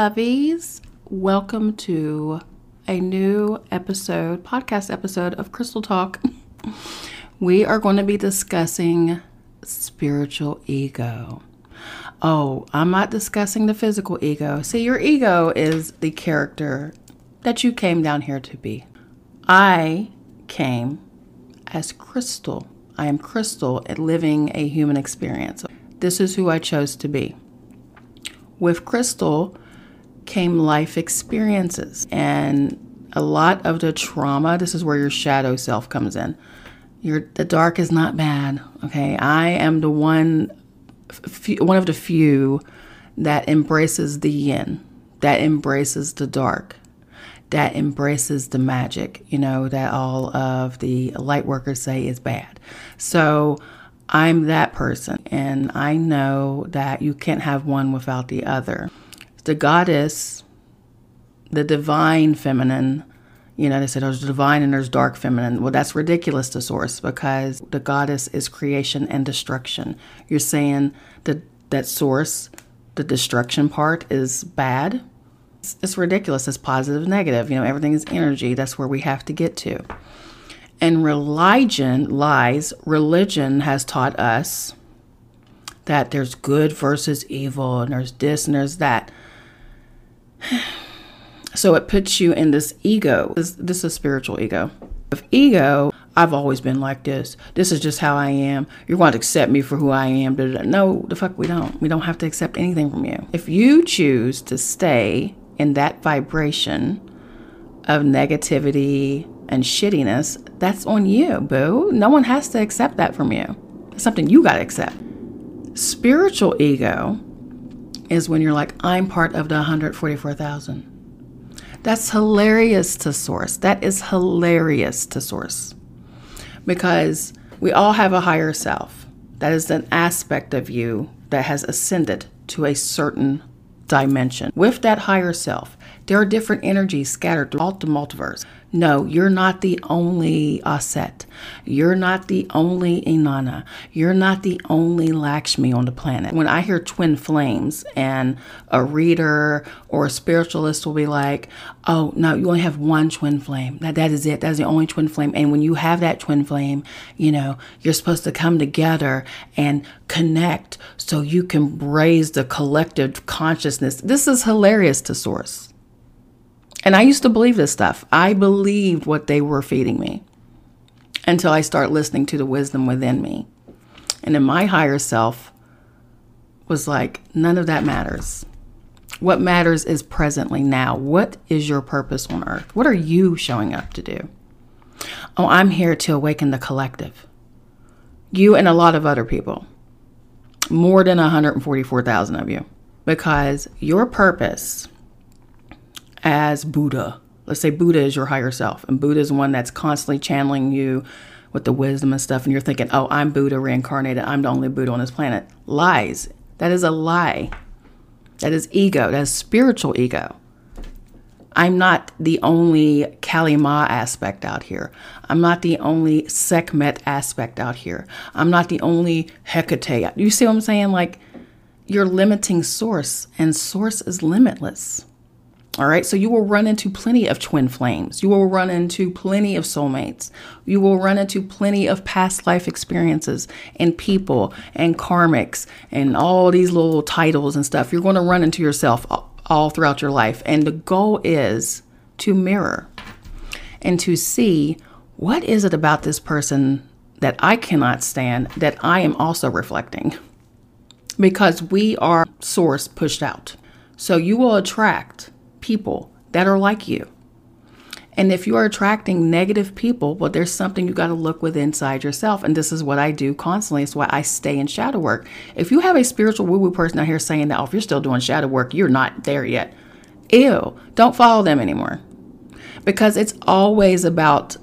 lovies. Welcome to a new episode, podcast episode of Crystal Talk. We are going to be discussing spiritual ego. Oh, I'm not discussing the physical ego. See, your ego is the character that you came down here to be. I came as Crystal. I am Crystal at living a human experience. This is who I chose to be. With Crystal came life experiences and a lot of the trauma. This is where your shadow self comes in. The dark is not bad. Okay, I am the one, one of the few that embraces the yin, that embraces the dark, that embraces the magic. You know that all of the light workers say is bad. So I'm that person, and I know that you can't have one without the other. The goddess, the divine feminine, you know, they said oh, there's divine and there's dark feminine. Well, that's ridiculous to source because the goddess is creation and destruction. You're saying that that source, the destruction part, is bad. It's, it's ridiculous. It's positive, negative. You know, everything is energy. That's where we have to get to. And religion lies. Religion has taught us that there's good versus evil, and there's this and there's that. So it puts you in this ego. This, this is spiritual ego. With ego, I've always been like this. This is just how I am. You're going to accept me for who I am. No, the fuck we don't. We don't have to accept anything from you. If you choose to stay in that vibration of negativity and shittiness, that's on you, boo. No one has to accept that from you. It's something you got to accept. Spiritual ego is when you're like, I'm part of the 144,000. That's hilarious to source. That is hilarious to source. Because we all have a higher self. That is an aspect of you that has ascended to a certain dimension. With that higher self, there are different energies scattered throughout the multiverse. No, you're not the only Aset. You're not the only Inanna. You're not the only Lakshmi on the planet. When I hear twin flames and a reader or a spiritualist will be like, oh, no, you only have one twin flame. That, that is it. That's the only twin flame. And when you have that twin flame, you know, you're supposed to come together and connect so you can raise the collective consciousness. This is hilarious to source. And I used to believe this stuff. I believed what they were feeding me until I start listening to the wisdom within me. And then my higher self was like, none of that matters. What matters is presently now. What is your purpose on earth? What are you showing up to do? Oh, I'm here to awaken the collective. You and a lot of other people. More than 144,000 of you. Because your purpose as Buddha. Let's say Buddha is your higher self, and Buddha is one that's constantly channeling you with the wisdom and stuff, and you're thinking, oh, I'm Buddha reincarnated. I'm the only Buddha on this planet. Lies. That is a lie. That is ego. That is spiritual ego. I'm not the only Kali Ma aspect out here. I'm not the only Sekhmet aspect out here. I'm not the only Hecate. You see what I'm saying? Like, you're limiting source, and source is limitless. All right, so you will run into plenty of twin flames. You will run into plenty of soulmates. You will run into plenty of past life experiences and people and karmics and all these little titles and stuff. You're going to run into yourself all throughout your life. And the goal is to mirror and to see what is it about this person that I cannot stand that I am also reflecting. Because we are source pushed out. So you will attract people that are like you. And if you are attracting negative people, well, there's something you got to look with inside yourself. And this is what I do constantly. It's why I stay in shadow work. If you have a spiritual woo woo person out here saying that, oh, if you're still doing shadow work, you're not there yet. Ew, don't follow them anymore. Because it's always about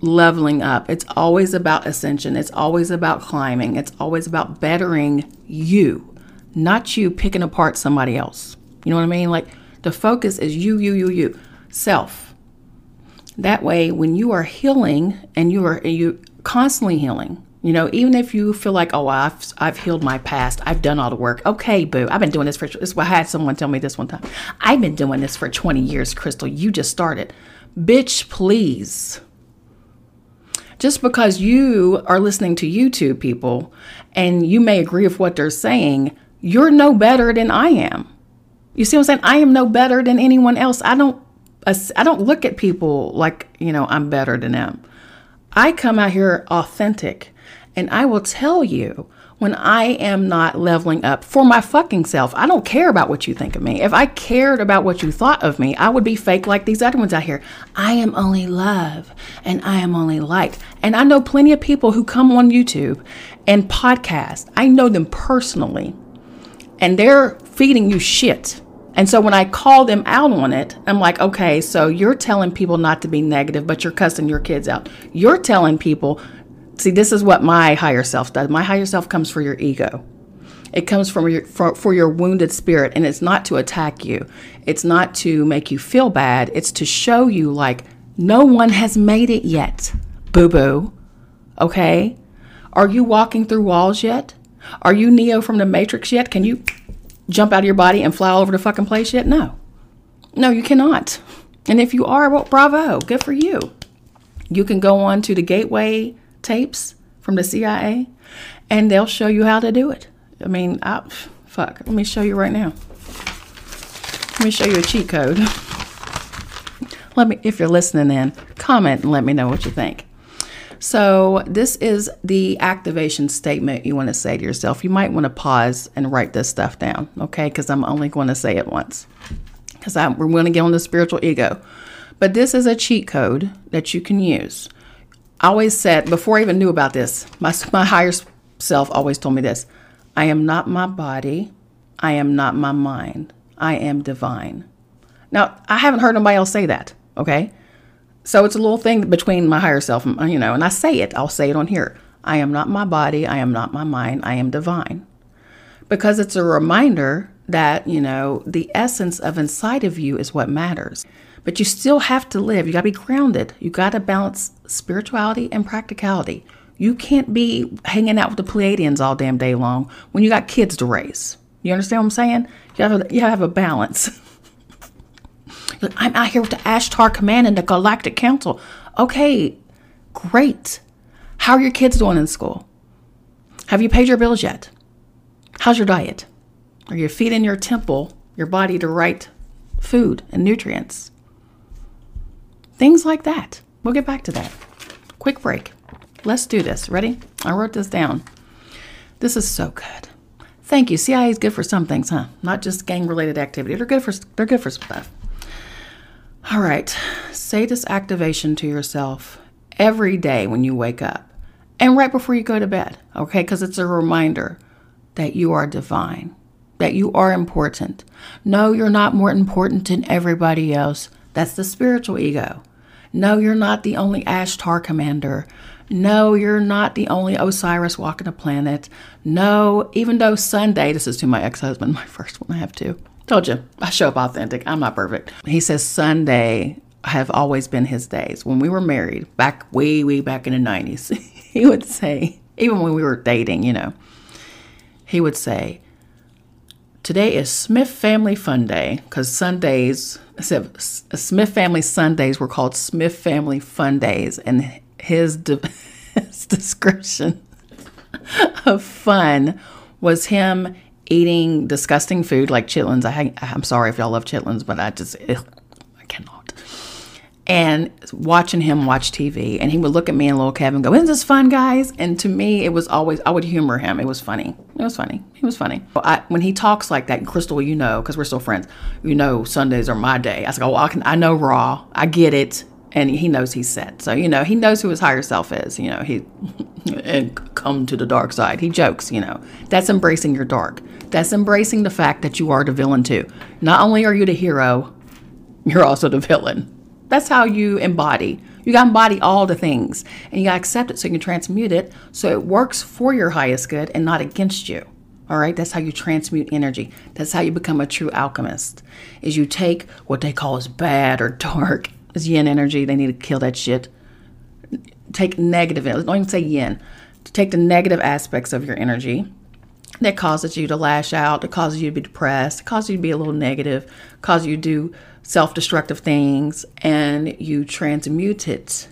leveling up, it's always about ascension, it's always about climbing, it's always about bettering you, not you picking apart somebody else. You know what I mean? Like, the focus is you, you, you, you, self. That way, when you are healing and you are you constantly healing, You know, even if you feel like, oh, I've, I've healed my past, I've done all the work. Okay, boo, I've been doing this for, this, I had someone tell me this one time. I've been doing this for 20 years, Crystal. You just started. Bitch, please. Just because you are listening to YouTube people and you may agree with what they're saying, you're no better than I am. You see what I'm saying? I am no better than anyone else. I don't I don't look at people like, you know, I'm better than them. I come out here authentic. And I will tell you when I am not leveling up for my fucking self. I don't care about what you think of me. If I cared about what you thought of me, I would be fake like these other ones out here. I am only love and I am only light. And I know plenty of people who come on YouTube and podcast. I know them personally. And they're feeding you shit. And so when I call them out on it, I'm like, okay, so you're telling people not to be negative, but you're cussing your kids out. You're telling people See, this is what my higher self does. My higher self comes for your ego. It comes from your for, for your wounded spirit, and it's not to attack you. It's not to make you feel bad. It's to show you like no one has made it yet, boo boo. Okay, are you walking through walls yet? Are you Neo from the Matrix yet? Can you jump out of your body and fly all over the fucking place yet? No, no, you cannot. And if you are, well, bravo, good for you. You can go on to the Gateway tapes from the CIA, and they'll show you how to do it. I mean, I, fuck. Let me show you right now. Let me show you a cheat code. Let me, if you're listening in, comment and let me know what you think. So, this is the activation statement you want to say to yourself. You might want to pause and write this stuff down, okay? Because I'm only going to say it once. Because we're going to get on the spiritual ego. But this is a cheat code that you can use. I always said, before I even knew about this, my, my higher self always told me this I am not my body. I am not my mind. I am divine. Now, I haven't heard anybody else say that, okay? So it's a little thing between my higher self, you know, and I say it, I'll say it on here. I am not my body. I am not my mind. I am divine. Because it's a reminder that, you know, the essence of inside of you is what matters. But you still have to live. You got to be grounded. You got to balance spirituality and practicality. You can't be hanging out with the Pleiadians all damn day long when you got kids to raise. You understand what I'm saying? You have a, you have a balance. I'm out here with the Ashtar Command and the Galactic Council. Okay, great. How are your kids doing in school? Have you paid your bills yet? How's your diet? Are you feeding your temple, your body, the right food and nutrients? Things like that. We'll get back to that. Quick break. Let's do this. Ready? I wrote this down. This is so good. Thank you. CIA is good for some things, huh? Not just gang-related activity. They're good for they're good for stuff. All right. Say this activation to yourself every day when you wake up and right before you go to bed, okay? Because it's a reminder that you are divine, that you are important. No, you're not more important than everybody else. That's the spiritual ego. No, you're not the only Ashtar commander. No, you're not the only Osiris walking the planet. No, even though Sunday, this is to my ex husband, my first one, I have two. Told you, I show up authentic. I'm not perfect. He says Sunday have always been his days. When we were married, back way, way back in the 90s, he would say, even when we were dating, you know, he would say, Today is Smith Family Fun Day because Sundays, uh, Smith Family Sundays were called Smith Family Fun Days, and his, de- his description of fun was him eating disgusting food like chitlins. I, I'm sorry if y'all love chitlins, but I just ugh, I cannot and watching him watch TV. And he would look at me and little Kevin go, Isn't this fun, guys? And to me, it was always, I would humor him. It was funny. It was funny. He was funny. I, when he talks like that, Crystal, you know, because we're still friends, you know, Sundays are my day. I said, Oh, I, can, I know Raw. I get it. And he knows he's set. So, you know, he knows who his higher self is, you know, he, and come to the dark side. He jokes, you know, that's embracing your dark. That's embracing the fact that you are the villain too. Not only are you the hero, you're also the villain. That's how you embody. You got to embody all the things and you got to accept it so you can transmute it so it works for your highest good and not against you. All right, that's how you transmute energy. That's how you become a true alchemist. Is you take what they call as bad or dark as yin energy. They need to kill that shit. Take negative. Don't even say yin. take the negative aspects of your energy that causes you to lash out, that causes you to be depressed, causes you to be a little negative, causes you to do self destructive things, and you transmute it.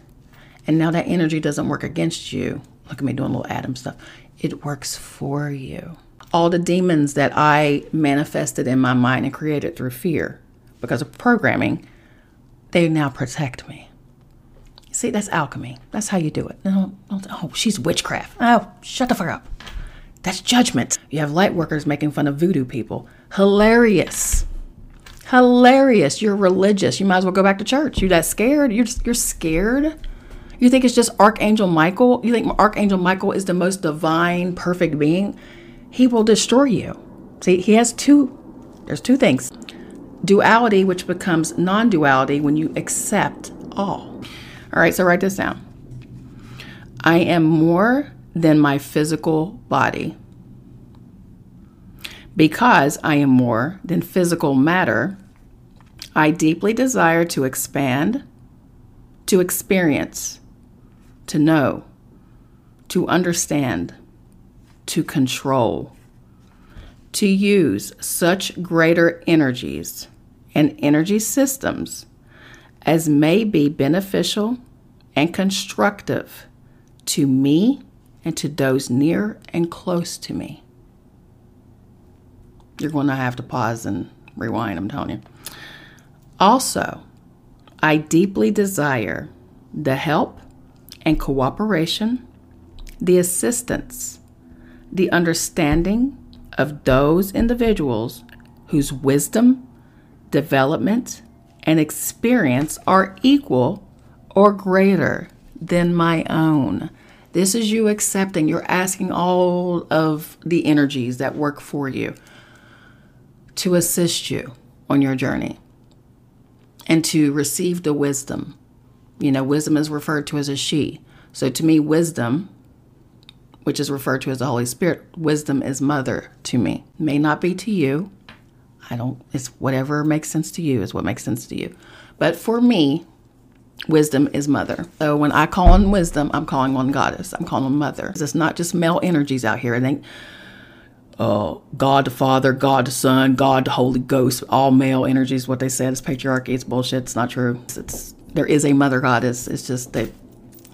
And now that energy doesn't work against you. Look at me doing little Adam stuff. It works for you. All the demons that I manifested in my mind and created through fear because of programming, they now protect me. See, that's alchemy. That's how you do it. No, oh, she's witchcraft. Oh, shut the fuck up. That's judgment. You have light workers making fun of voodoo people. Hilarious. Hilarious. You're religious. You might as well go back to church. You're that scared? You're just, you're scared? You think it's just Archangel Michael? You think Archangel Michael is the most divine, perfect being? He will destroy you. See, he has two there's two things. Duality, which becomes non-duality when you accept all. All right, so write this down. I am more than my physical body. Because I am more than physical matter, I deeply desire to expand, to experience, to know, to understand, to control, to use such greater energies and energy systems as may be beneficial and constructive to me and to those near and close to me. You're going to have to pause and rewind, I'm telling you. Also, I deeply desire the help and cooperation, the assistance, the understanding of those individuals whose wisdom, development, and experience are equal or greater than my own. This is you accepting, you're asking all of the energies that work for you to assist you on your journey and to receive the wisdom. You know, wisdom is referred to as a she. So to me, wisdom, which is referred to as the Holy Spirit, wisdom is mother to me. May not be to you. I don't, it's whatever makes sense to you is what makes sense to you. But for me, Wisdom is mother. So when I call on wisdom, I'm calling on goddess. I'm calling on mother. It's not just male energies out here. I think uh, God the Father, God the Son, God the Holy Ghost, all male energies. What they said is patriarchy. It's bullshit. It's not true. It's, it's there is a mother goddess. It's just that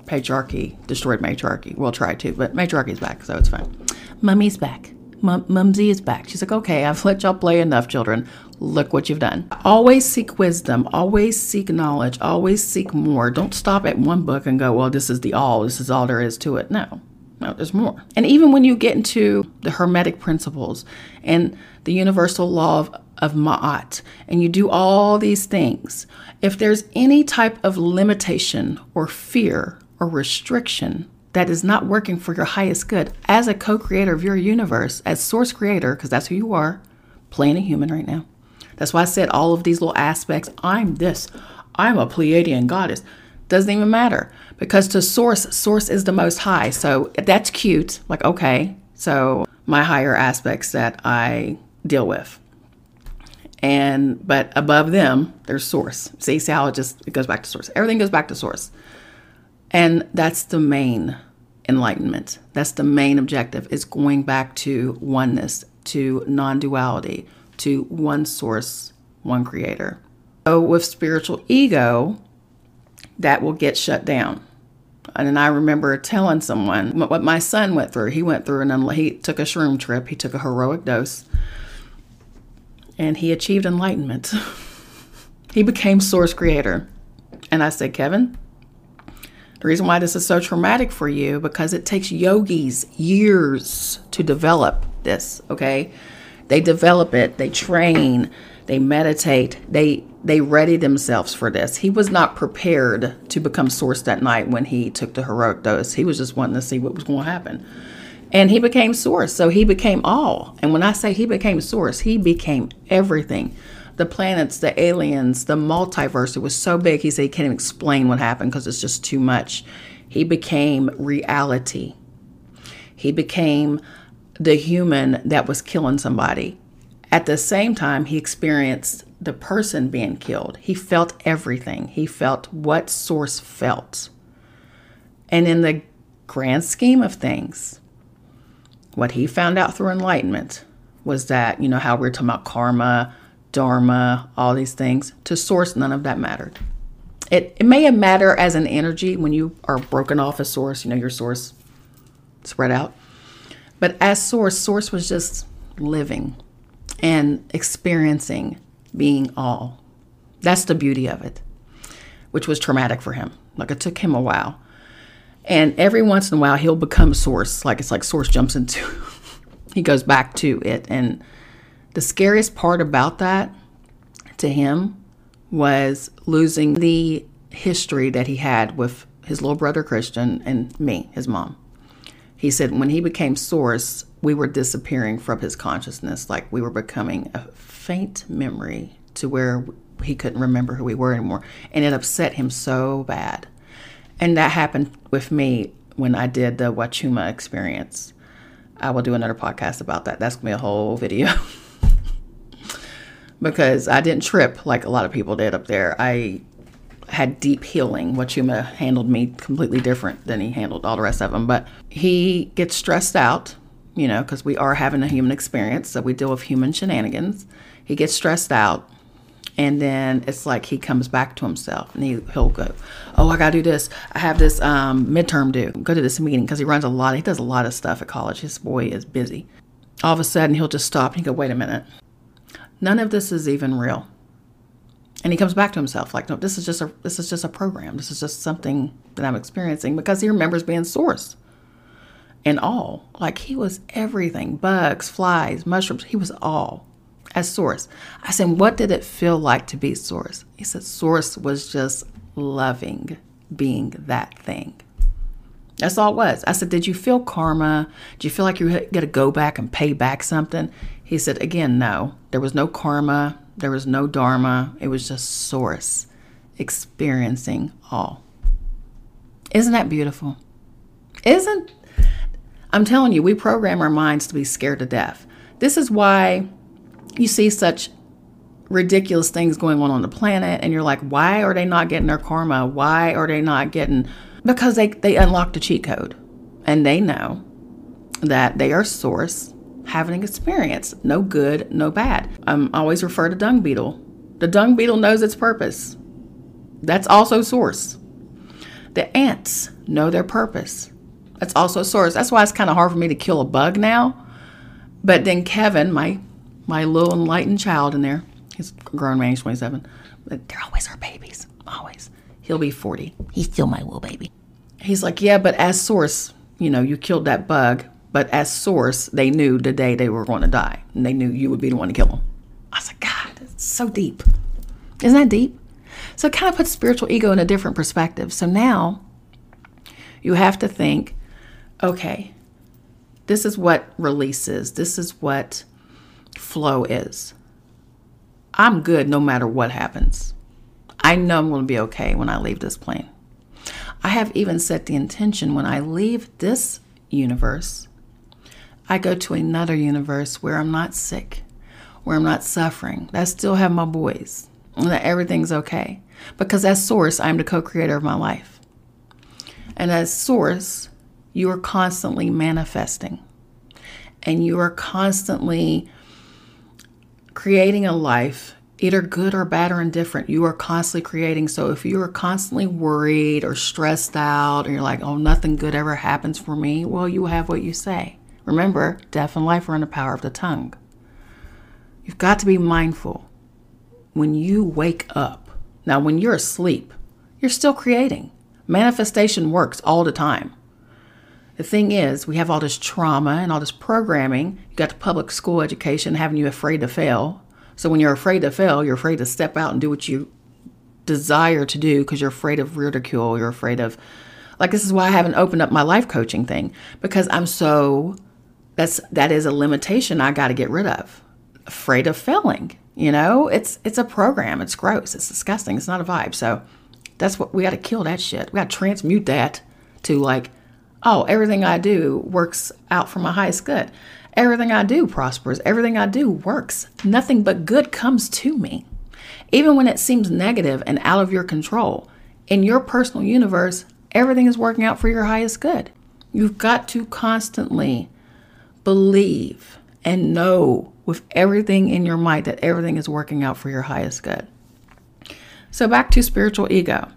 patriarchy destroyed matriarchy. We'll try to, but matriarchy's back, so it's fine. Mummy's back. Mum- Mumsy is back. She's like, okay, I've let y'all play enough, children. Look what you've done. Always seek wisdom. Always seek knowledge. Always seek more. Don't stop at one book and go, well, this is the all. This is all there is to it. No. No, there's more. And even when you get into the Hermetic principles and the universal law of, of Ma'at, and you do all these things, if there's any type of limitation or fear or restriction that is not working for your highest good as a co creator of your universe, as source creator, because that's who you are, playing a human right now. That's why I said all of these little aspects. I'm this, I'm a Pleiadian goddess. Doesn't even matter because to source, source is the most high. So that's cute. Like, okay, so my higher aspects that I deal with. And, but above them, there's source. See, see how it just, it goes back to source. Everything goes back to source. And that's the main enlightenment. That's the main objective is going back to oneness, to non-duality, to one source, one creator. So with spiritual ego, that will get shut down. And I remember telling someone what my son went through. He went through and he took a shroom trip. He took a heroic dose, and he achieved enlightenment. he became source creator. And I said, Kevin, the reason why this is so traumatic for you because it takes yogis years to develop this, okay? They develop it, they train, they meditate, they they ready themselves for this. He was not prepared to become source that night when he took the heroic dose. He was just wanting to see what was going to happen. And he became source. So he became all. And when I say he became source, he became everything the planets, the aliens, the multiverse. It was so big, he said he can't even explain what happened because it's just too much. He became reality. He became the human that was killing somebody. At the same time, he experienced the person being killed. He felt everything. He felt what Source felt. And in the grand scheme of things, what he found out through enlightenment was that, you know, how we're talking about karma, dharma, all these things, to source, none of that mattered. It, it may have matter as an energy when you are broken off a source, you know, your source spread out. But as source, source was just living and experiencing being all. That's the beauty of it, which was traumatic for him. Like it took him a while. And every once in a while, he'll become source. Like it's like source jumps into, he goes back to it. And the scariest part about that to him was losing the history that he had with his little brother Christian and me, his mom. He said when he became source, we were disappearing from his consciousness, like we were becoming a faint memory to where he couldn't remember who we were anymore. And it upset him so bad. And that happened with me when I did the Wachuma experience. I will do another podcast about that. That's going to be a whole video. because I didn't trip like a lot of people did up there. I had deep healing. Wachuma handled me completely different than he handled all the rest of them. But he gets stressed out, you know, because we are having a human experience. So we deal with human shenanigans. He gets stressed out and then it's like he comes back to himself and he, he'll go oh i gotta do this i have this um, midterm due go to this meeting because he runs a lot he does a lot of stuff at college his boy is busy all of a sudden he'll just stop and he go wait a minute none of this is even real and he comes back to himself like no this is just a this is just a program this is just something that i'm experiencing because he remembers being source and all like he was everything bugs flies mushrooms he was all as source. I said, What did it feel like to be source? He said, Source was just loving being that thing. That's all it was. I said, Did you feel karma? Do you feel like you got to go back and pay back something? He said, Again, no. There was no karma. There was no dharma. It was just source experiencing all. Isn't that beautiful? Isn't I'm telling you, we program our minds to be scared to death. This is why you see such ridiculous things going on on the planet and you're like why are they not getting their karma why are they not getting because they they unlocked the cheat code. And they know that they are source having experience. No good no bad. I'm always refer to dung beetle. The dung beetle knows its purpose. That's also source. The ants know their purpose. That's also source. That's why it's kind of hard for me to kill a bug now. But then kevin my my little enlightened child in there. He's grown man, he's 27. But they're always our babies, always. He'll be 40. He's still my little baby. He's like, yeah, but as source, you know, you killed that bug, but as source, they knew the day they were going to die, and they knew you would be the one to kill them. I was like, God, so deep. Isn't that deep? So it kind of puts spiritual ego in a different perspective. So now you have to think, okay, this is what release is. This is what flow is. I'm good no matter what happens. I know I'm going to be okay when I leave this plane. I have even set the intention when I leave this universe, I go to another universe where I'm not sick, where I'm not suffering, that I still have my boys, and that everything's okay. Because as source, I'm the co creator of my life. And as source, you are constantly manifesting and you are constantly creating a life, either good or bad or indifferent, you are constantly creating. So if you are constantly worried or stressed out, or you're like, oh, nothing good ever happens for me, well, you have what you say. Remember, death and life are in the power of the tongue. You've got to be mindful when you wake up. Now, when you're asleep, you're still creating. Manifestation works all the time. The thing is, we have all this trauma and all this programming. You got the public school education having you afraid to fail. So when you're afraid to fail, you're afraid to step out and do what you desire to do because you're afraid of ridicule. You're afraid of, like, this is why I haven't opened up my life coaching thing because I'm so, that's, that is a limitation I got to get rid of. Afraid of failing. You know, it's, it's a program. It's gross. It's disgusting. It's not a vibe. So that's what we got to kill that shit. We got to transmute that to like, oh, everything I do works out for my highest good. Everything I do prospers. Everything I do works. Nothing but good comes to me. Even when it seems negative and out of your control, in your personal universe, everything is working out for your highest good. You've got to constantly believe and know with everything in your might that everything is working out for your highest good. So, back to spiritual ego.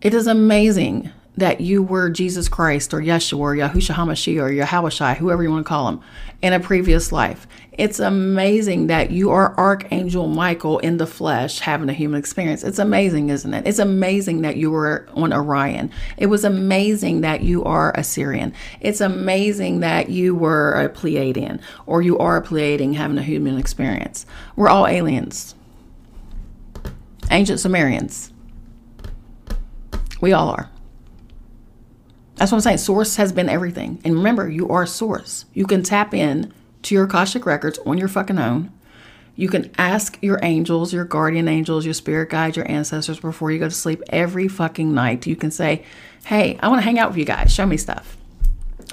It is amazing that you were Jesus Christ or Yeshua or Yahushua HaMashiach or Yahweh whoever you want to call him, in a previous life. It's amazing that you are Archangel Michael in the flesh having a human experience. It's amazing, isn't it? It's amazing that you were on Orion. It was amazing that you are a Sirian. It's amazing that you were a Pleiadian or you are a Pleiadian having a human experience. We're all aliens, ancient Sumerians. We all are. That's what I'm saying. Source has been everything. And remember, you are source. You can tap in to your Akashic records on your fucking own. You can ask your angels, your guardian angels, your spirit guides, your ancestors before you go to sleep every fucking night. You can say, Hey, I want to hang out with you guys. Show me stuff.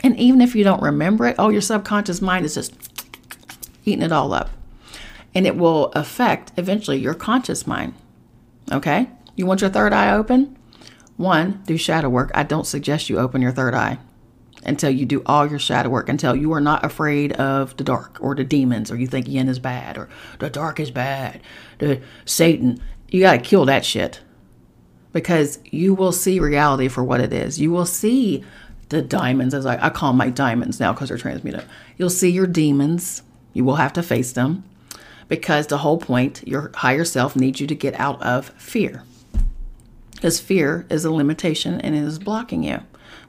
And even if you don't remember it, oh, your subconscious mind is just eating it all up. And it will affect eventually your conscious mind. Okay? You want your third eye open? One, do shadow work. I don't suggest you open your third eye until you do all your shadow work, until you are not afraid of the dark or the demons, or you think yin is bad, or the dark is bad, the Satan. You got to kill that shit because you will see reality for what it is. You will see the diamonds, as I, I call my diamonds now because they're transmuted. You'll see your demons. You will have to face them because the whole point, your higher self needs you to get out of fear because fear is a limitation and it is blocking you.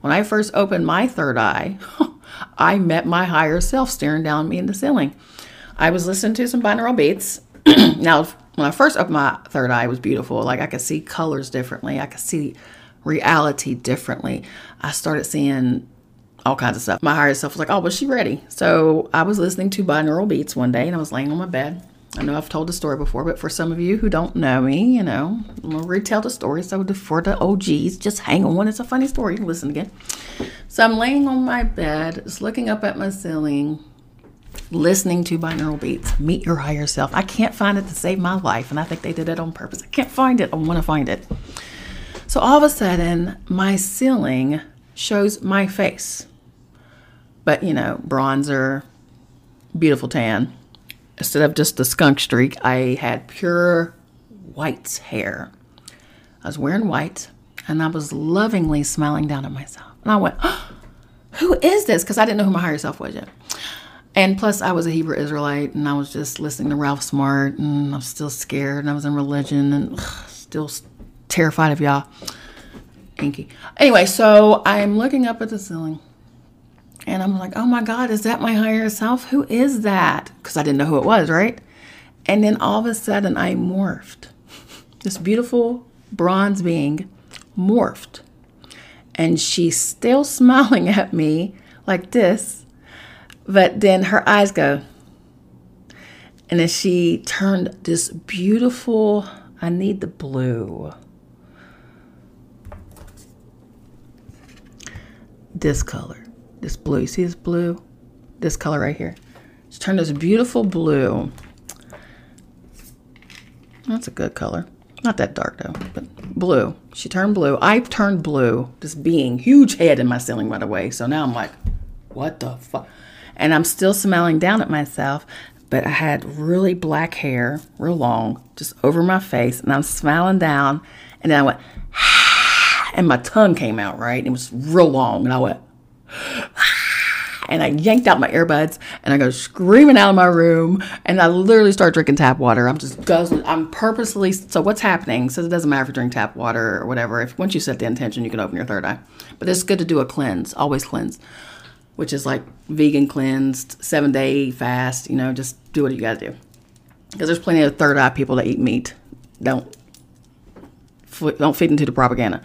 When I first opened my third eye, I met my higher self staring down at me in the ceiling. I was listening to some binaural beats. now, when I first opened my third eye, it was beautiful. Like I could see colors differently, I could see reality differently. I started seeing all kinds of stuff. My higher self was like, oh, was she ready? So I was listening to binaural beats one day and I was laying on my bed I know I've told the story before, but for some of you who don't know me, you know, I'm gonna retell the story. So for the OGs, just hang on. It's a funny story. You can listen again. So I'm laying on my bed, just looking up at my ceiling, listening to binaural beats. Meet your higher self. I can't find it to save my life, and I think they did it on purpose. I can't find it. I want to find it. So all of a sudden, my ceiling shows my face, but you know, bronzer, beautiful tan instead of just a skunk streak, I had pure white hair. I was wearing white and I was lovingly smiling down at myself. And I went, oh, Who is this? Because I didn't know who my higher self was yet. And plus, I was a Hebrew Israelite and I was just listening to Ralph Smart and I'm still scared and I was in religion and ugh, still terrified of y'all. Inky. Anyway, so I'm looking up at the ceiling and I'm like, oh my God, is that my higher self? Who is that? Because I didn't know who it was, right? And then all of a sudden, I morphed. This beautiful bronze being morphed. And she's still smiling at me like this. But then her eyes go. And then she turned this beautiful, I need the blue. This color this blue. See this blue? This color right here. Just turn this beautiful blue. That's a good color. Not that dark though, but blue. She turned blue. I turned blue. This being, huge head in my ceiling, by the way. So now I'm like, what the fuck? And I'm still smiling down at myself, but I had really black hair, real long, just over my face, and I'm smiling down. And then I went, and my tongue came out, right? It was real long. And I went, and I yanked out my earbuds and I go screaming out of my room and I literally start drinking tap water. I'm just guzzling. I'm purposely. So what's happening? So it doesn't matter if you drink tap water or whatever. If once you set the intention, you can open your third eye. But it's good to do a cleanse. Always cleanse, which is like vegan cleansed, seven day fast. You know, just do what you got to do. Because there's plenty of third eye people that eat meat. Don't don't feed into the propaganda.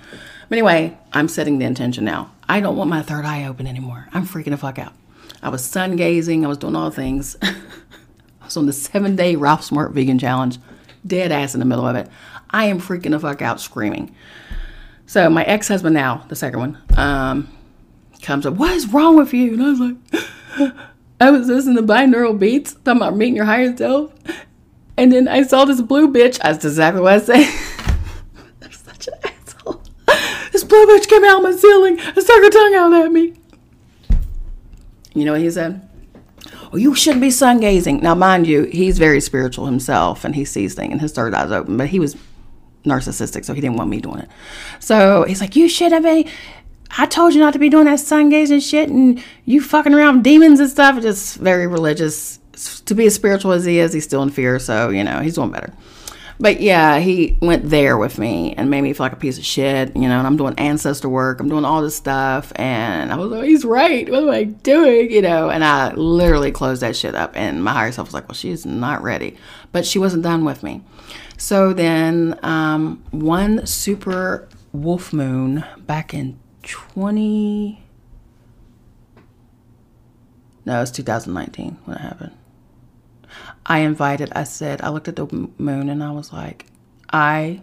But anyway, I'm setting the intention now. I don't want my third eye open anymore. I'm freaking the fuck out. I was sun gazing. I was doing all the things. I was on the seven day Ralph Smart Vegan Challenge, dead ass in the middle of it. I am freaking the fuck out screaming. So my ex husband now, the second one, um, comes up. What is wrong with you? And I was like, I was listening to binaural beats, talking about meeting your higher self. And then I saw this blue bitch. That's exactly what I say. little bitch came out of my ceiling and stuck her tongue out at me. You know what he said? Oh, you shouldn't be sun gazing. Now, mind you, he's very spiritual himself and he sees things and his third eye's open, but he was narcissistic, so he didn't want me doing it. So he's like, You should have been. I told you not to be doing that sun gazing shit and you fucking around with demons and stuff. Just very religious. To be as spiritual as he is, he's still in fear, so, you know, he's doing better. But yeah, he went there with me and made me feel like a piece of shit, you know, and I'm doing ancestor work, I'm doing all this stuff, and I was like, he's right, what am I doing, you know, and I literally closed that shit up, and my higher self was like, well, she's not ready, but she wasn't done with me. So then, um, one super wolf moon back in 20, no, it's 2019 when it happened. I invited, I said, I looked at the moon and I was like, I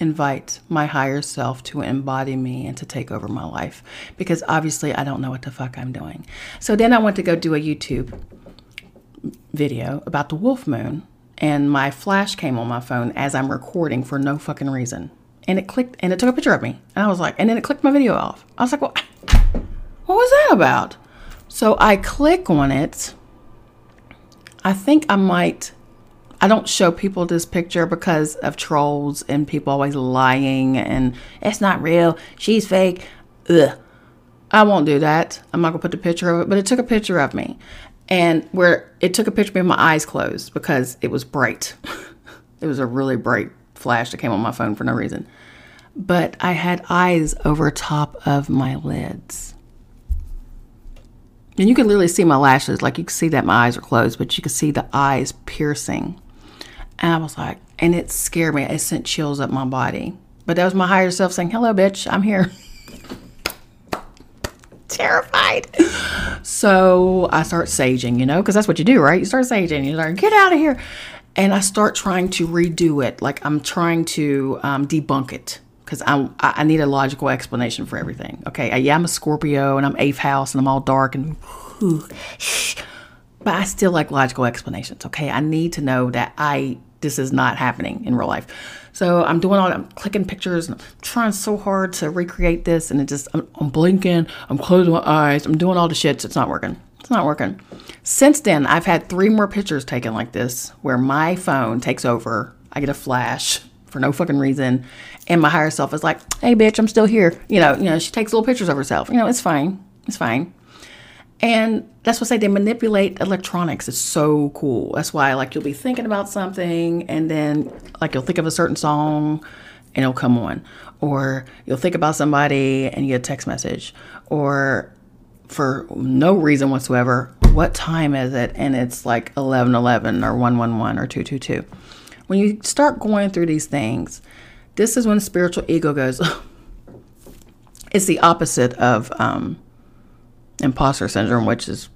invite my higher self to embody me and to take over my life because obviously I don't know what the fuck I'm doing. So then I went to go do a YouTube video about the wolf moon and my flash came on my phone as I'm recording for no fucking reason. And it clicked and it took a picture of me. And I was like, and then it clicked my video off. I was like, well, what was that about? So I click on it I think I might. I don't show people this picture because of trolls and people always lying and it's not real. She's fake. Ugh. I won't do that. I'm not gonna put the picture of it, but it took a picture of me, and where it took a picture of me with my eyes closed because it was bright. it was a really bright flash that came on my phone for no reason. But I had eyes over top of my lids. And you can literally see my lashes. Like you can see that my eyes are closed, but you can see the eyes piercing. And I was like, and it scared me. It sent chills up my body. But that was my higher self saying, hello, bitch, I'm here. Terrified. So I start saging, you know, because that's what you do, right? You start saging. You're like, get out of here. And I start trying to redo it. Like I'm trying to um, debunk it because I I need a logical explanation for everything. Okay, yeah, I'm a Scorpio and I'm eighth house and I'm all dark and, but I still like logical explanations. Okay, I need to know that I this is not happening in real life. So I'm doing all I'm clicking pictures and I'm trying so hard to recreate this and it just I'm, I'm blinking, I'm closing my eyes, I'm doing all the shit. It's not working. It's not working. Since then, I've had three more pictures taken like this where my phone takes over. I get a flash for no fucking reason. And my higher self is like, hey, bitch, I'm still here. You know, you know, she takes little pictures of herself. You know, it's fine. It's fine. And that's what I say they manipulate electronics. It's so cool. That's why like you'll be thinking about something and then like you'll think of a certain song and it'll come on. Or you'll think about somebody and you get a text message. Or for no reason whatsoever, what time is it? And it's like 1111 or 111 or 222 when you start going through these things, this is when spiritual ego goes. it's the opposite of um, imposter syndrome, which is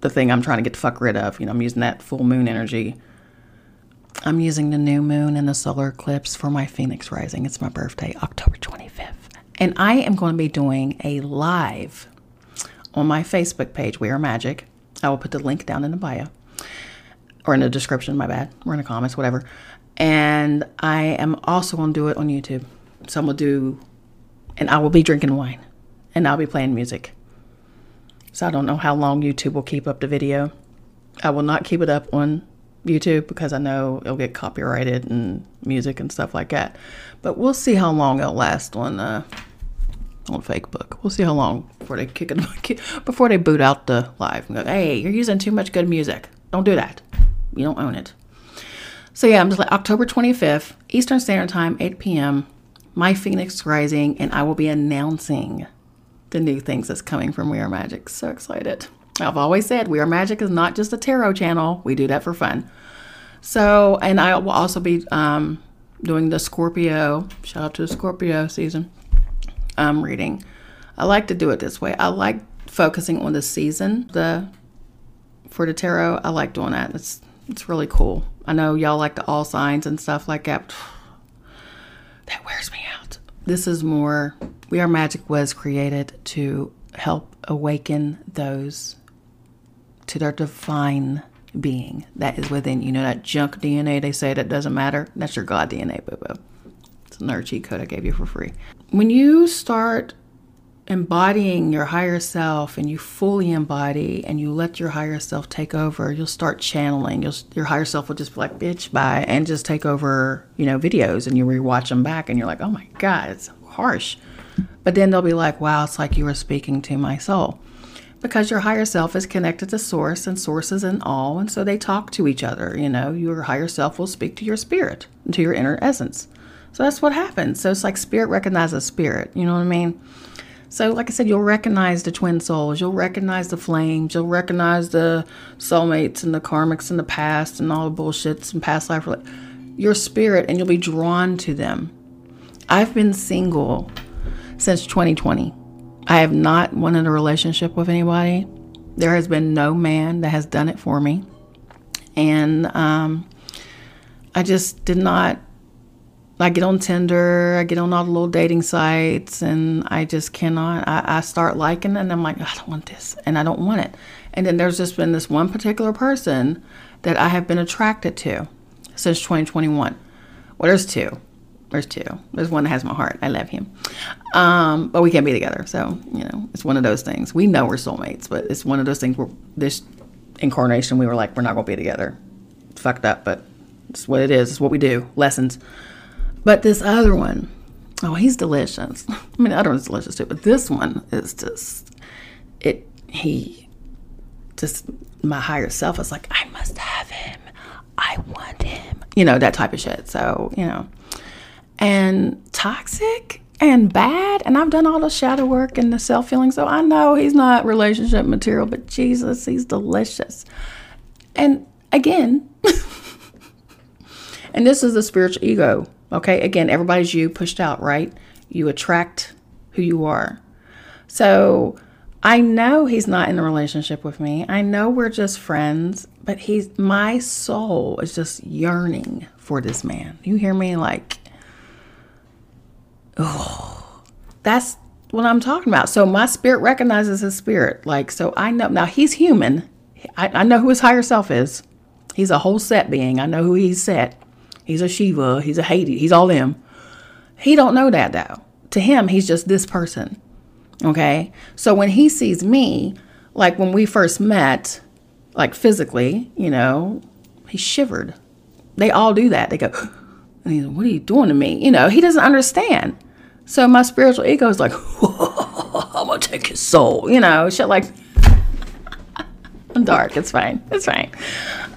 the thing I'm trying to get the fuck rid of. You know, I'm using that full moon energy. I'm using the new moon and the solar eclipse for my Phoenix rising. It's my birthday, October 25th. And I am going to be doing a live on my Facebook page, We Are Magick. I will put the link down in the bio or in the description, my bad, or in the comments, whatever. And I am also going to do it on YouTube. So I'm going to do, and I will be drinking wine and I'll be playing music. So I don't know how long YouTube will keep up the video. I will not keep it up on YouTube because I know it'll get copyrighted and music and stuff like that. But we'll see how long it'll last on uh, on Facebook. We'll see how long before they kick it before they boot out the live and go, "Hey, you're using too much good music. Don't do that. You don't own it." So yeah, I'm just like October 25th, Eastern Standard Time, 8 p.m. My Phoenix Rising, and I will be announcing the new things that's coming from We Are Magick. So excited. I've always said We Are Magick is not just a tarot channel. We do that for fun. So, and I will also be um, doing the Scorpio, shout out to the Scorpio season, um, reading. I like to do it this way. I like focusing on the season, the for the tarot. I like doing that. It's it's really cool. I know y'all like the all signs and stuff like that. That wears me out. This is more, We Are Magick was created to help awaken those to their divine being that is within you. know that junk DNA they say that doesn't matter? That's your God DNA, boo boo. It's another cheat code I gave you for free. When you start embodying your higher self and you fully embody and you let your higher self take over, you'll start channeling. You'll, your higher self will just be like, bitch, bye, and just take over, you know, videos and you rewatch them back and you're like, oh my God, it's harsh. But then they'll be like, wow, it's like you were speaking to my soul. Because your higher self is connected to source and sources and all, and so they talk to each other. You know, your higher self will speak to your spirit, to your inner essence. So that's what happens. So it's like spirit recognizes spirit. You know what I mean? So, like I said, you'll recognize the twin souls, you'll recognize the flames, you'll recognize the soulmates and the karmics in the past and all the bullshits and past life. Your spirit, and you'll be drawn to them. I've been single since 2020. I have not wanted a relationship with anybody. There has been no man that has done it for me. And um, I just did not I get on Tinder, I get on all the little dating sites, and I just cannot. I, I start liking and I'm like, I don't want this, and I don't want it. And then there's just been this one particular person that I have been attracted to since 2021. Well, there's two. There's two. There's one that has my heart. I love him. Um, but we can't be together. So, you know, it's one of those things. We know we're soulmates, but it's one of those things where this incarnation, we were like, we're not going to be together. It's fucked up, but it's what it is. It's what we do. Lessons. But this other one, oh, he's delicious. I mean, the other one's delicious too, but this one is just, it, he, just my higher self is like, I must have him. I want him. You know, that type of shit. So, you know, and toxic and bad. And I've done all the shadow work and the self healing. So I know he's not relationship material, but Jesus, he's delicious. And again, and this is the spiritual ego Okay, again, everybody's you pushed out, right? You attract who you are. So I know he's not in a relationship with me. I know we're just friends, but he's my soul is just yearning for this man. You hear me? Like, oh, that's what I'm talking about. So my spirit recognizes his spirit. Like, so I know now he's human. I, I know who his higher self is. He's a whole set being. I know who he's set. He's a Shiva. He's a Hades. He's all them. He don't know that though. To him, he's just this person. Okay. So when he sees me, like when we first met, like physically, you know, he shivered. They all do that. They go, and he's like, what are you doing to me? You know, he doesn't understand. So my spiritual ego is like, I'm gonna take his soul, you know, shit like I'm dark, it's fine. It's fine.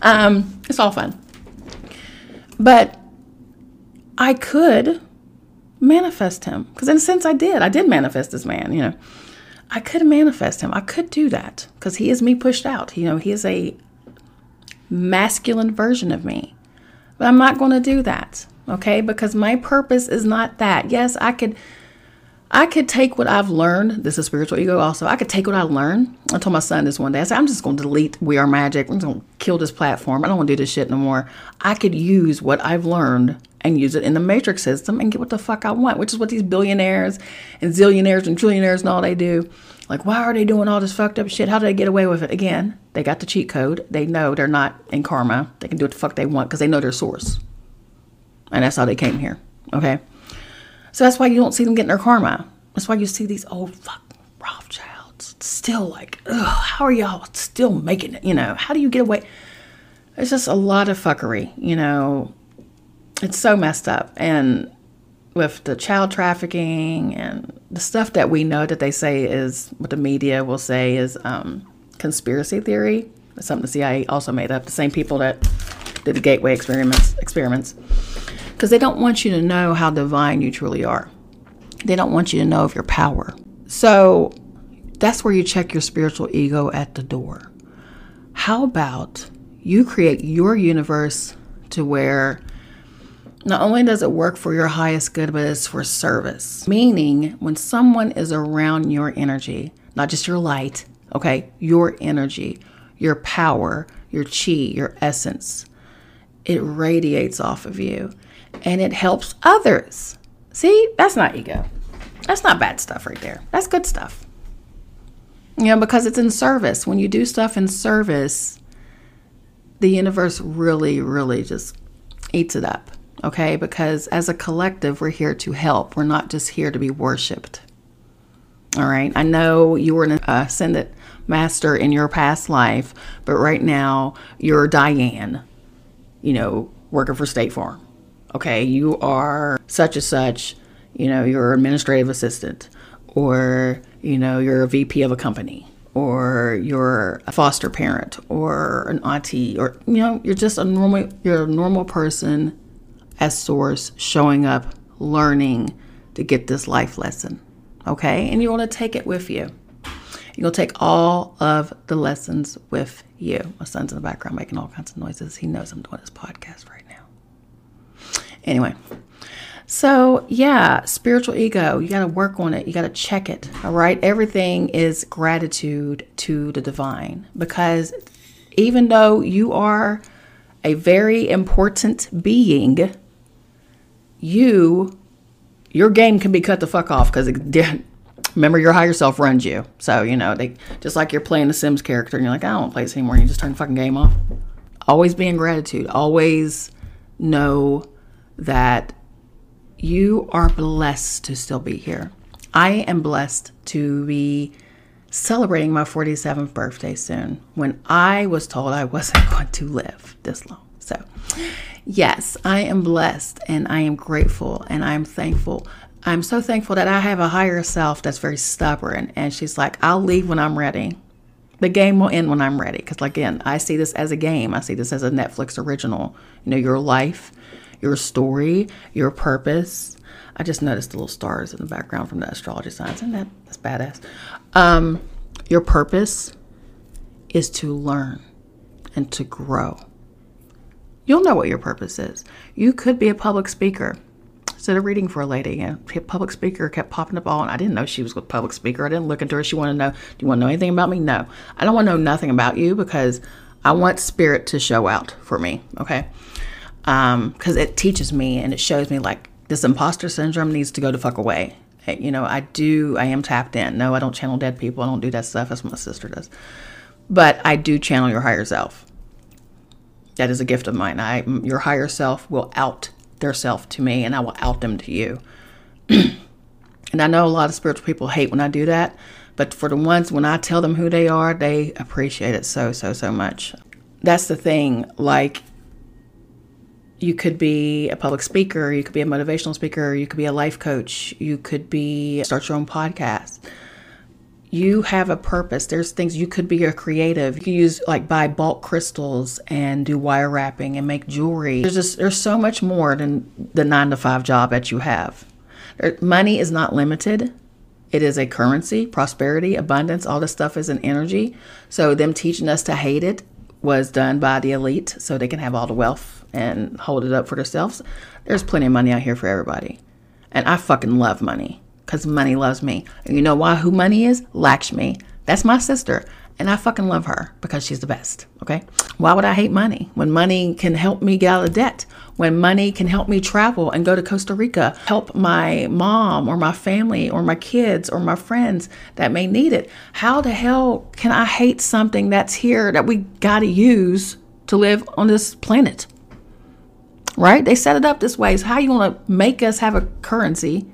Um, it's all fun. But I could manifest him because in a sense I did. I did manifest this man, you know. I could manifest him. I could do that because he is me pushed out. You know, he is a masculine version of me. But I'm not going to do that, okay? Because my purpose is not that. Yes, I could I could take what I've learned. This is spiritual ego also. I could take what I learned. I told my son this one day. I said, I'm just going to delete We Are Magick. I'm going to kill this platform. I don't want to do this shit no more. I could use what I've learned and use it in the matrix system and get what the fuck I want, which is what these billionaires and zillionaires and trillionaires and all they do. Like, why are they doing all this fucked up shit? How do they get away with it? Again, they got the cheat code. They know they're not in karma. They can do what the fuck they want because they know their source. And that's how they came here. Okay? So that's why you don't see them getting their karma. That's why you see these old fuck Rothschilds still like, how are y'all still making it? You know, how do you get away? It's just a lot of fuckery, you know. It's so messed up. And with the child trafficking and the stuff that we know that they say is what the media will say is um, conspiracy theory. That's something the CIA also made up. The same people that did the Gateway experiments experiments because they don't want you to know how divine you truly are. They don't want you to know of your power. So that's where you check your spiritual ego at the door. How about you create your universe to where not only does it work for your highest good, but it's for service. Meaning, when someone is around your energy, not just your light, okay, your energy, your power, your chi, your essence, it radiates off of you and it helps others. See, that's not ego. That's not bad stuff right there. That's good stuff. You know, because it's in service. When you do stuff in service, the universe really, really just eats it up. okay? Because as a collective, we're here to help. We're not just here to be worshiped. All right. I know you were an ascendant master in your past life, but right now you're Diane, you know, working for State Farm. Okay. You are such and such, you know, you're administrative assistant, or, you know, you're a VP of a company, or you're a foster parent, or an auntie, or, you know, you're just a normal, you're a normal person as source showing up, learning to get this life lesson okay? And you want to take it with you. To take all of the lessons with you. My son's in the background making all kinds of noises. He knows I'm doing this podcast right. Anyway, so yeah, spiritual ego, you got to work on it. You got to check it. All right. Everything is gratitude to the divine because even though you are a very important being, you your game can be cut the fuck off because remember your higher self runs you. So you know they just like you're playing the Sims character and you're like I don't want to play this anymore. And you just turn the fucking game off. Always be in gratitude. Always know that you are blessed to still be here. I am blessed to be celebrating my 47th birthday soon when I was told I wasn't going to live this long. So, Yes, I am blessed and I am grateful and I am thankful. I'm so thankful that I have a higher self that's very stubborn. And she's like, I'll leave when I'm ready. The game will end when I'm ready. Because, again, I see this as a game, I see this as a Netflix original. You know, your life, your story, your purpose. I just noticed the little stars in the background from the astrology signs, and that that's badass. Um, your purpose is to learn and to grow You'll know what your purpose is. You could be a public speaker. Instead of reading for a lady, and a public speaker kept popping up and I didn't know she was a public speaker. I didn't look into her. She wanted to know, do you want to know anything about me? No. I don't want to know nothing about you because I want spirit to show out for me, okay? Because um, it teaches me and it shows me like this imposter syndrome needs to go the fuck away. You know, I do, I am tapped in. No, I don't channel dead people. I don't do that stuff. That's what my sister does. But I do channel your higher self. That is a gift of mine. I, your higher self will out their self to me, and I will out them to you. and I know a lot of spiritual people hate when I do that, but for the ones when I tell them who they are, they appreciate it so, so, so much. That's the thing. Like, you could be a public speaker, you could be a motivational speaker, you could be a life coach, you could be start your own podcast you have a purpose. There's things you could be a creative. You can use like buy bulk crystals and do wire wrapping and make jewelry. There's just there's so much more than the nine to five job that you have. Money is not limited. It is a currency, prosperity, abundance. All this stuff is an energy. So them teaching us to hate it was done by the elite, so they can have all the wealth and hold it up for themselves. There's plenty of money out here for everybody, and I fucking love money because money loves me. And you know why? Who money is? Lakshmi. That's my sister. And I fucking love her because she's the best. Okay. Why would I hate money when money can help me get out of debt? When money can help me travel and go to Costa Rica, help my mom or my family or my kids or my friends that may need it. How the hell can I hate something that's here that we got to use to live on this planet? Right? They set it up this way. So how you want to make us have a currency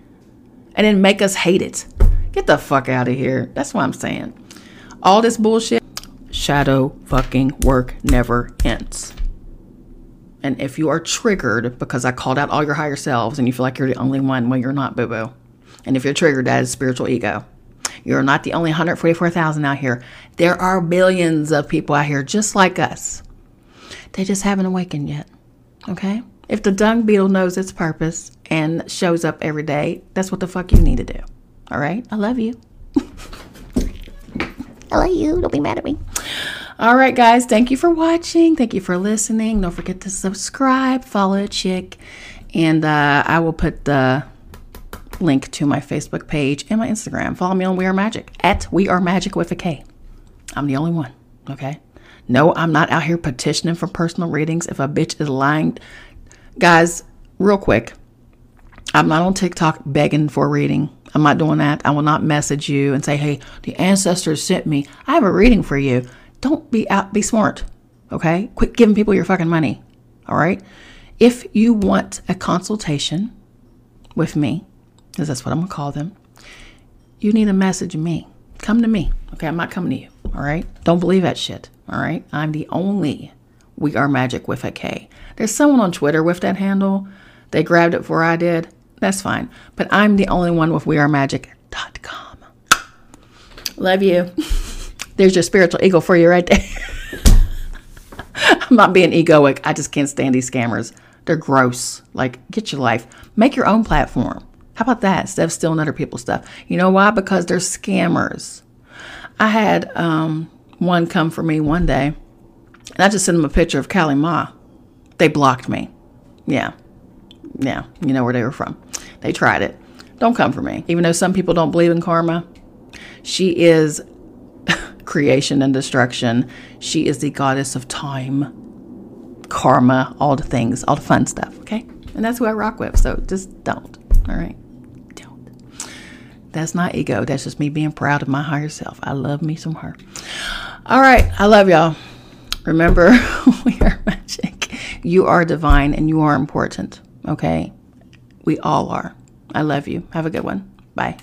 and then make us hate it. Get the fuck out of here. That's what I'm saying. All this bullshit, shadow fucking work never ends. And if you are triggered because I called out all your higher selves and you feel like you're the only one, well, you're not, boo boo. And if you're triggered, that is spiritual ego. You're not the only 144,000 out here. There are billions of people out here just like us. They just haven't awakened yet. Okay? If the dung beetle knows its purpose and shows up every day, that's what the fuck you need to do. All right? I love you. I love you. Don't be mad at me. All right, guys. Thank you for watching. Thank you for listening. Don't forget to subscribe, follow a chick, and uh, I will put the link to my Facebook page and my Instagram. Follow me on We Are Magick at We Are Magick with a K. I'm the only one. Okay. No, I'm not out here petitioning for personal readings. If a bitch is lying Guys, real quick, I'm not on TikTok begging for reading. I'm not doing that. I will not message you and say, hey, the ancestors sent me. I have a reading for you. Don't be out, be smart. Okay? Quit giving people your fucking money. All right? If you want a consultation with me, because that's what I'm going to call them, you need to message me. Come to me. Okay, I'm not coming to you. All right? Don't believe that shit. All right? I'm the only We Are Magick with a K. There's someone on Twitter with that handle. They grabbed it before I did. That's fine. But I'm the only one with wearemagick.com. Love you. There's your spiritual ego for you right there. I'm not being egoic. I just can't stand these scammers. They're gross. Like, get your life. Make your own platform. How about that? Instead of stealing other people's stuff. You know why? Because they're scammers. I had um, one come for me one day, and I just sent them a picture of Kali Ma. They blocked me. Yeah. Yeah. You know where they were from. They tried it. Don't come for me. Even though some people don't believe in karma, she is creation and destruction. She is the goddess of time, karma, all the things, all the fun stuff. Okay. And that's who I rock with. So just don't. All right. Don't. That's not ego. That's just me being proud of my higher self. I love me some her. All right. I love y'all. Remember, we are magic. You are divine and you are important. Okay. We all are. I love you. Have a good one. Bye.